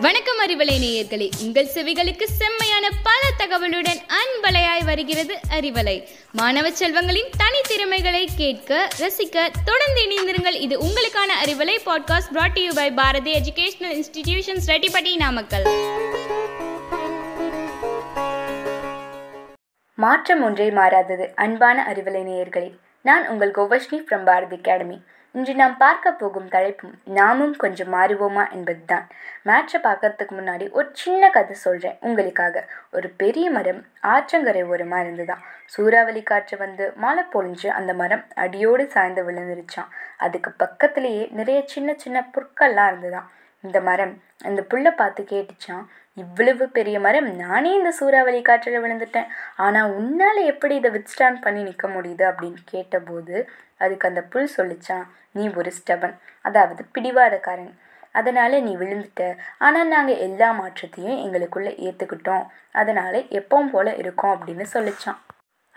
வணக்கம் அறிவலை நேயர்களே. உங்கள் செவிகளுக்கு செம்மையான பல தகவலுடன் அன்பலையாய் வருகிறது அறிவலை. மாணவ செல்வங்களின் தனித்திறமைகளை கேட்க ரசிக்க தொடர்ந்து இணைந்திருங்கள். இது உங்களுக்கான Arivalai podcast brought you by Bharathi educational institutions Rettipatti Namakkal. மாற்றம் ஒன்றே மாறாதது. அன்பான அறிவலை நேயர்களே நான் உங்கள் கோவஷ்னி ஃப்ரம் பாரதி அகாடமி இன்று நாம் பார்க்க போகும் தலைப்பும் நாமும் கொஞ்சம் மாறுவோமா? என்பதுதான். மேட்சை பார்க்கறதுக்கு முன்னாடி ஒரு சின்ன கதை சொல்கிறேன் உங்களுக்காக. ஒரு பெரிய மரம் ஆற்றங்கரை ஓரமாக இருந்துதான் சூறாவளி காற்று வந்து மழை பொழிஞ்சு அந்த மரம் அடியோடு சாய்ந்து விழுந்துருச்சான் அதுக்கு பக்கத்துலேயே நிறைய சின்ன சின்ன புற்கள்லாம் இருந்துதான் இந்த மரம் அந்த புள்ள பார்த்து கேட்டுச்சான் இவ்வளவு பெரிய மரம் நானே இந்த சூறாவளி காற்றில் விழுந்துட்டேன். ஆனால் உன்னால் எப்படி இதை வித்ஸ்டாண்ட் பண்ணி நிற்க முடியுது? அப்படின்னு கேட்டபோது அதுக்கு அந்த புல் சொல்லிச்சான் நீ ஒரு ஸ்டபன் அதாவது பிடிவாதக்காரன். அதனால் நீ விழுந்துட்ட. ஆனால் நாங்கள் எல்லா மாற்றத்தையும் எங்களுக்குள்ளே ஏற்றுக்கிட்டோம் அதனால் எப்பவும் போல் இருக்கோம் அப்படின்னு சொல்லிச்சான்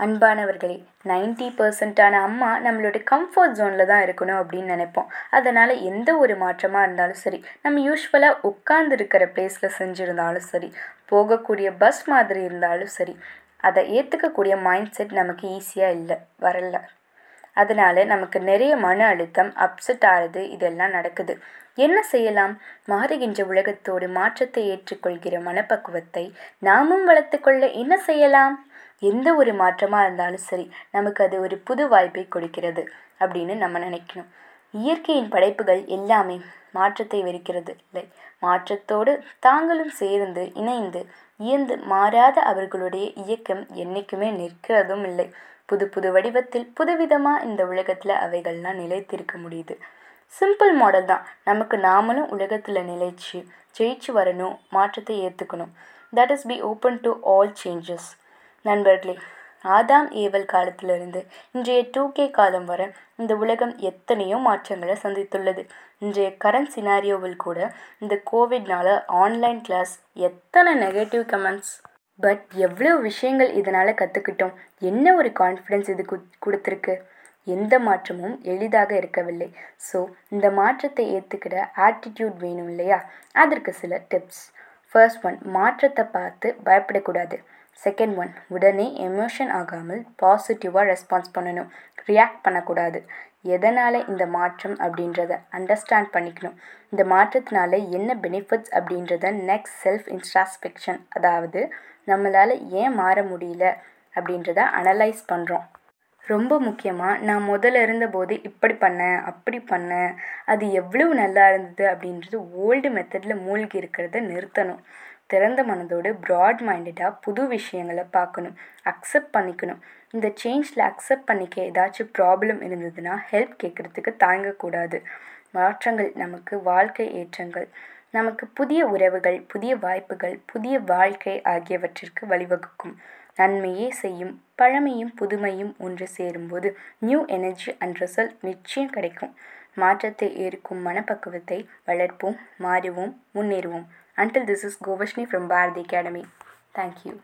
அன்பானவர்களே நைன்டி பர்சன்டான அம்மா நம்மளோட கம்ஃபர்ட் ஜோனில் தான் இருக்கணும் அப்படின்னு நினைப்போம். அதனால் எந்த ஒரு மாற்றமாக இருந்தாலும் சரி நம்ம யூஸ்வலாக உட்கார்ந்து இருக்கிற பிளேஸில் செஞ்சுருந்தாலும் சரி போகக்கூடிய பஸ் மாதிரி இருந்தாலும் சரி அதை ஏற்றுக்கக்கூடிய மைண்ட் செட் நமக்கு ஈஸியாக இல்லை வரல. அதனால் நமக்கு நிறைய மன அழுத்தம் அப்செட் ஆகிறது இதெல்லாம் நடக்குது. என்ன செய்யலாம்? மாறுகின்ற உலகத்தோடு மாற்றத்தை ஏற்றுக்கொள்கிற மனப்பக்குவத்தை நாமும் வளர்த்துக்கொள்ள என்ன செய்யலாம்? எந்த ஒரு மாற்றமாக இருந்தாலும் சரி நமக்கு அது ஒரு புது வாய்ப்பை கொடுக்கிறது அப்படின்னு நம்ம நினைக்கணும். இயற்கையின் படைப்புகள் எல்லாமே மாற்றத்தை வெறுக்கிறது இல்லை. மாற்றத்தோடு தாங்களும் சேர்ந்து இணைந்து இயந்து மாறாத அவர்களுடைய இயக்கம் என்றைக்குமே நிற்கிறதும் இல்லை. புது புது வடிவத்தில் புதுவிதமாக இந்த உலகத்தில் அவைகள்லாம் நிலைத்திருக்க முடியுது. சிம்பிள் மாடல் தான். நமக்கு நாமளும் உலகத்தில் நிலைச்சு ஜெயிச்சு வரணும் மாற்றத்தை ஏற்றுக்கணும் that is be open to all changes நண்பர்களே ஆதாம் ஏவல் காலத்திலிருந்து இன்றைய டூ கே காலம் வரை இந்த உலகம் எத்தனையோ மாற்றங்களை சந்தித்துள்ளது. இன்றைய கரண்ட் சினாரியோவில் கூட இந்த கோவிட்னால ஆன்லைன் கிளாஸ் எத்தனை நெகட்டிவ் கமெண்ட்ஸ் பட் எவ்வளோ விஷயங்கள் இதனால் கற்றுக்கிட்டோம் என்ன ஒரு கான்ஃபிடென்ஸ் இது கொடுத்துருக்கு? எந்த மாற்றமும் எளிதாக இருக்கவில்லை. ஸோ இந்த மாற்றத்தை ஏற்றுக்கிற ஆட்டிடியூட் வேணும் இல்லையா? அதற்கு சில டிப்ஸ் ஃபர்ஸ்ட் ஒன் மாற்றத்தை பார்த்து பயப்படக்கூடாது. செகண்ட் ஒன் உடனே எமோஷன் ஆகாமல் பாசிட்டிவாக ரெஸ்பான்ஸ் பண்ணணும். ரியாக்ட் பண்ணக்கூடாது. எதனால் இந்த மாற்றம் அப்படின்றத அண்டர்ஸ்டாண்ட் பண்ணிக்கணும். இந்த மாற்றத்தினால என்ன பெனிஃபிட்ஸ் அப்படின்றத நெக்ஸ்ட் செல்ஃப் இன்ஸ்ட்ராஸ்பெக்ஷன் அதாவது நம்மளால் ஏன் மாற முடியல அப்படின்றத அனலைஸ் பண்ணுறோம் ரொம்ப முக்கியமாக நான் முதல்ல இருந்தபோது இப்படி பண்ணேன் அப்படி பண்ணேன் அது எவ்வளவு நல்லா இருந்தது அப்படின்றது ஓல்டு மெத்தடில் மூழ்கி இருக்கிறத நிறுத்தணும். திறந்த மனதோடு ப்ராட் மைண்டடாக புது விஷயங்களை பார்க்கணும் அக்செப்ட் பண்ணிக்கணும். இந்த சேஞ்சில் அக்செப்ட் பண்ணிக்க ஏதாச்சும் ப்ராப்ளம் இருந்ததுன்னா ஹெல்ப் கேட்குறதுக்கு தாங்கக்கூடாது. மாற்றங்கள் நமக்கு வாழ்க்கை ஏற்றங்கள். நமக்கு புதிய உறவுகள் புதிய வாய்ப்புகள் புதிய வாழ்க்கை ஆகியவற்றிற்கு வழிவகுக்கும். நன்மையே செய்யும் பழமையும் புதுமையும் ஒன்று சேரும்போது நியூ எனர்ஜி அண்ட் ரிசல்ட் நிச்சயம் கிடைக்கும். மாற்றத்தை ஏற்கும் மனப்பக்குவத்தை வளர்ப்போம் மாறுவோம் முன்னேறுவோம். Until this is Govashni from Bharati Academy. Thank you.